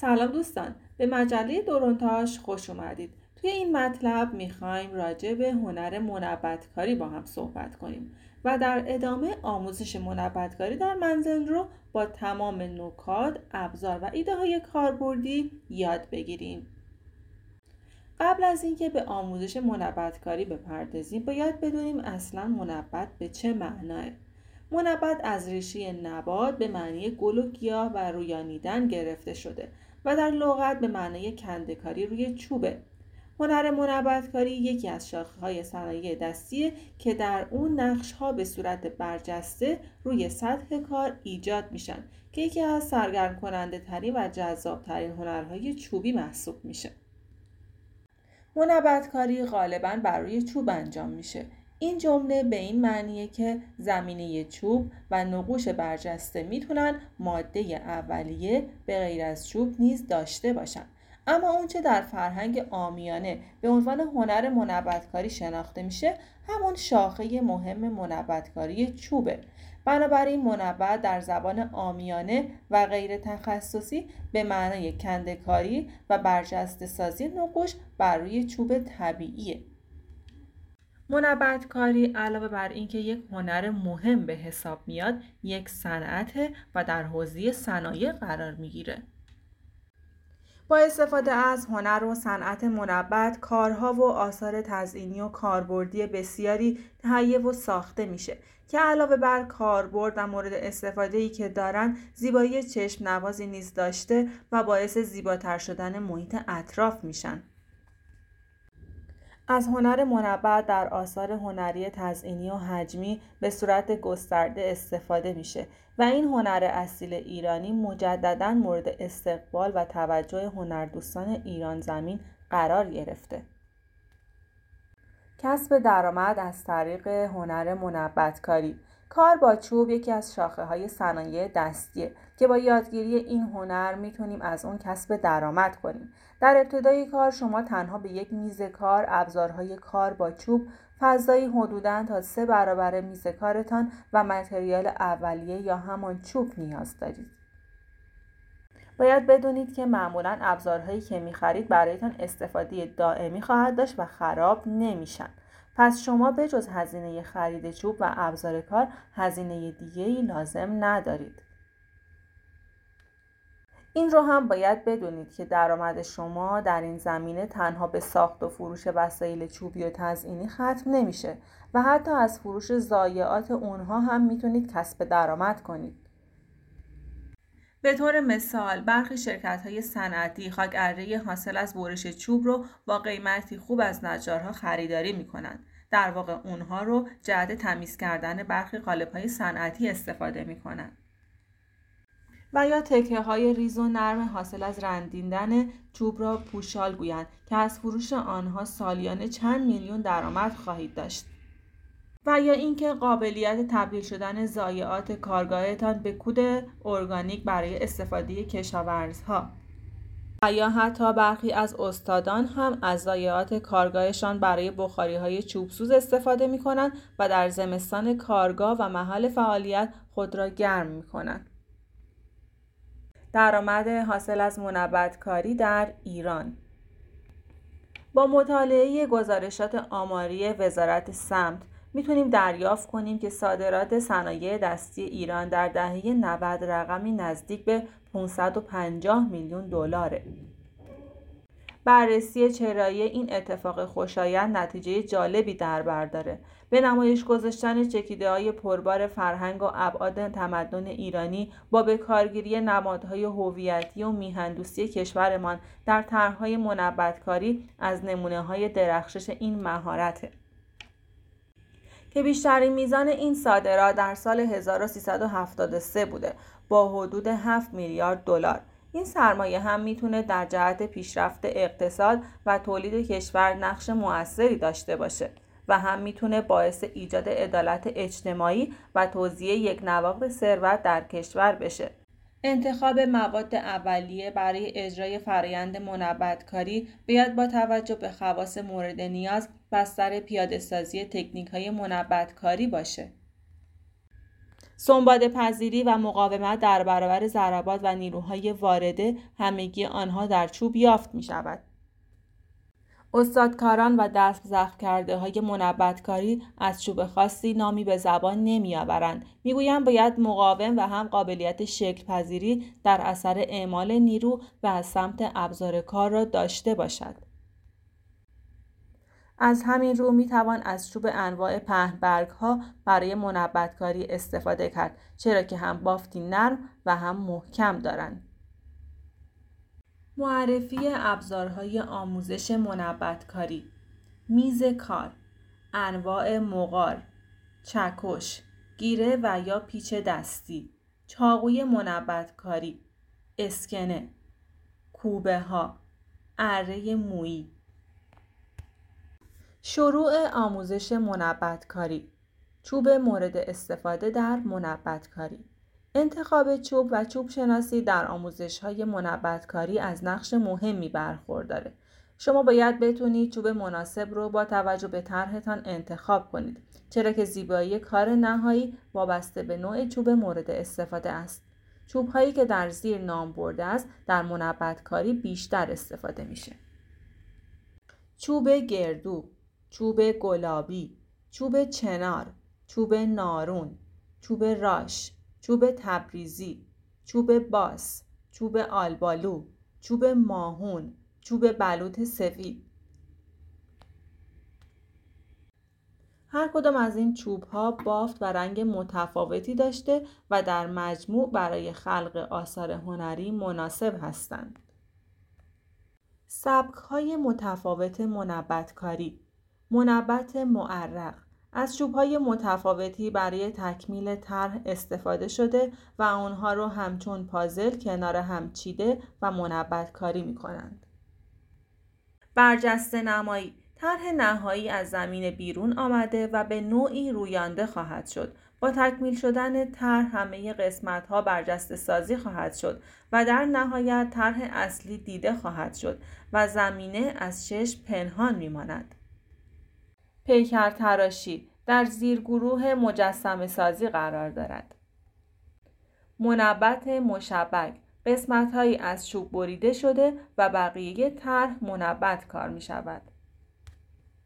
سلام دوستان به مجله دورونتاش خوش اومدید. توی این مطلب می‌خوایم راجع به هنر منبتکاری با هم صحبت کنیم و در ادامه آموزش منبتکاری در منزل رو با تمام نکات، ابزار و ایده های کاربردی یاد بگیریم. قبل از اینکه به آموزش منبتکاری بپردازیم باید بدونیم اصلا منبت به چه معناه. منبت از ریشه نبات به معنی گل و گیاه و رویانیدن گرفته شده. و در لغت به معنی کندکاری روی چوبه. هنر منبتکاری یکی از شاخه های صنایع دستیه که در اون نقش ها به صورت برجسته روی سطح کار ایجاد میشن که یکی از سرگرم کننده ترین و جذاب ترین هنرهای چوبی محسوب میشه. منبتکاری غالبا بر روی چوب انجام میشه. این جمله به این معنیه که زمینه چوب و نقوش برجسته می‌تونن ماده اولیه به غیر از چوب نیز داشته باشن. اما اونچه در فرهنگ آمیانه به عنوان هنر منبتکاری شناخته میشه همون شاخه مهم منبتکاری چوبه. بنابراین منبت در زبان آمیانه و غیر تخصصی به معنای کندکاری و برجسته سازی نقوش بر روی چوب طبیعیه. منبتکاری علاوه بر اینکه یک هنر مهم به حساب میاد یک صنعت و در حوزه صنایع قرار می‌گیره. با استفاده از هنر و صنعت منبت کارها و آثار تزئینی و کاربردی بسیاری تهیه و ساخته میشه که علاوه بر کاربرد و مورد استفاده ای که دارن زیبایی چشم نوازی نیز داشته و باعث زیباتر شدن محیط اطراف میشن. از هنر منبع در آثار هنری تزئینی و حجمی به صورت گسترده استفاده میشه و این هنر اصیل ایرانی مجددا مورد استقبال و توجه هنردوستان ایران زمین قرار گرفته. کسب درآمد از طریق هنر منبتکاری کار با چوب یکی از شاخه های صنایع دستیه که با یادگیری این هنر می‌تونیم از اون کسب درآمد کنیم. در ابتدای کار شما تنها به یک میز کار ابزارهای کار با چوب فضایی حدودا تا سه برابر میز کارتان و متریال اولیه یا همان چوب نیاز دارید. باید بدونید که معمولا ابزارهایی که می‌خرید برایتان استفاده دائمی خواهد داشت و خراب نمیشن. پس شما به جز هزینه خرید چوب و ابزار کار هزینه دیگه ای لازم ندارید. این رو هم باید بدونید که درآمد شما در این زمینه تنها به ساخت و فروش وسایل چوبی و تزئینی ختم نمیشه و حتی از فروش ضایعات اونها هم می‌تونید کسب درآمد کنید. به طور مثال برخی شرکت های صنعتی خاک حاصل از برش چوب رو با قیمتی خوب از نجارها خریداری می کنند. در واقع اونها رو جهت تمیز کردن برخی قالب های صنعتی استفاده می کنند. و یا تکه های ریز و نرم حاصل از رندیدن چوب را پوشال گویند که از فروش آنها سالیانه چند میلیون درآمد خواهید داشت. و یا اینکه قابلیت تبدیل شدن ضایعات کارگاهتان به کود ارگانیک برای استفاده کشاورزها و یا حتی برخی از استادان هم از ضایعات کارگاهشان برای بخاری های چوبسوز استفاده می کنند و در زمستان کارگاه و محل فعالیت خود را گرم می کنند. درآمد حاصل از منبتکاری در ایران با مطالعه گزارشات آماری وزارت سمت می‌تونیم دریافت کنیم که صادرات صنایع دستی ایران در دهه 90 رقمی نزدیک به 550 میلیون دلاره. بررسی چرایی این اتفاق خوشایند نتیجه جالبی در بر داره به نمایش گذاشتن چکیده های پربار فرهنگ و ابعاد تمدن ایرانی با به کارگیری نمادهای هویتی و میهندوستی کشورمان در طرحهای منبتکاری از نمونه های درخشش این مهارته که بیشترین میزان این صادرات در سال 1373 بوده با حدود 7 میلیارد دلار. این سرمایه هم می‌تونه در جهت پیشرفت اقتصاد و تولید کشور نقش موثری داشته باشه و هم می‌تونه باعث ایجاد عدالت اجتماعی و توزیع یک نواقل ثروت در کشور بشه. انتخاب مواد اولیه برای اجرای فرایند منبتکاری باید با توجه به خواص مورد نیاز بستر پیاده سازی تکنیک های منبتکاری باشه. سنباد پذیری و مقاومت در برابر ضربات و نیروهای وارده همگی آنها در چوب یافت می شود. استادکاران و دست زخم کرده های منبتکاری از چوب خاصی نامی به زبان نمی آورند. می‌گویند باید مقاوم و هم قابلیت شکل پذیری در اثر اعمال نیرو و از سمت ابزار کار را داشته باشد. از همین رو می توان از چوب انواع پهن ها برای منبتکاری استفاده کرد چرا که هم بافتی نرم و هم محکم دارند. معرفی ابزارهای آموزش منبتکاری میز کار. انواع مقار. چکش. گیره و یا پیچ دستی. چاقوی منبتکاری اسکنه. کوبه ها اره مویی. شروع آموزش منبتکاری چوب مورد استفاده در منبتکاری انتخاب چوب و چوب شناسی در آموزش های منبتکاری از نقش مهمی برخورداره. شما باید بتونید چوب مناسب رو با توجه به طرحتان انتخاب کنید چرا که زیبایی کار نهایی وابسته به نوع چوب مورد استفاده است. چوب هایی که در زیر نام برده است در منبتکاری بیشتر استفاده میشه. چوب گردو، چوب گلابی، چوب چنار، چوب نارون، چوب راش، چوب تبریزی چوب باس چوب آلبالو چوب ماهون چوب بلوط سفید هر کدام از این چوب ها بافت و رنگ متفاوتی داشته و در مجموع برای خلق آثار هنری مناسب هستند. سبک های متفاوت منبتکاری منبت معرق از چوبهای متفاوتی برای تکمیل طرح استفاده شده و آنها را همچون پازل کنار هم چیده و منبت کاری می کنند. برجسته نمایی طرح نهایی از زمین بیرون آمده و به نوعی رویانده خواهد شد با تکمیل شدن طرح همه قسمت ها برجسته سازی خواهد شد و در نهایت طرح اصلی دیده خواهد شد و زمینه از چشم پنهان میماند. پیکر تراشی در زیرگروه مجسم سازی قرار دارد. منبت مشبک قسمت هایی از چوب بریده شده و بقیه طرح منبت کار می شود.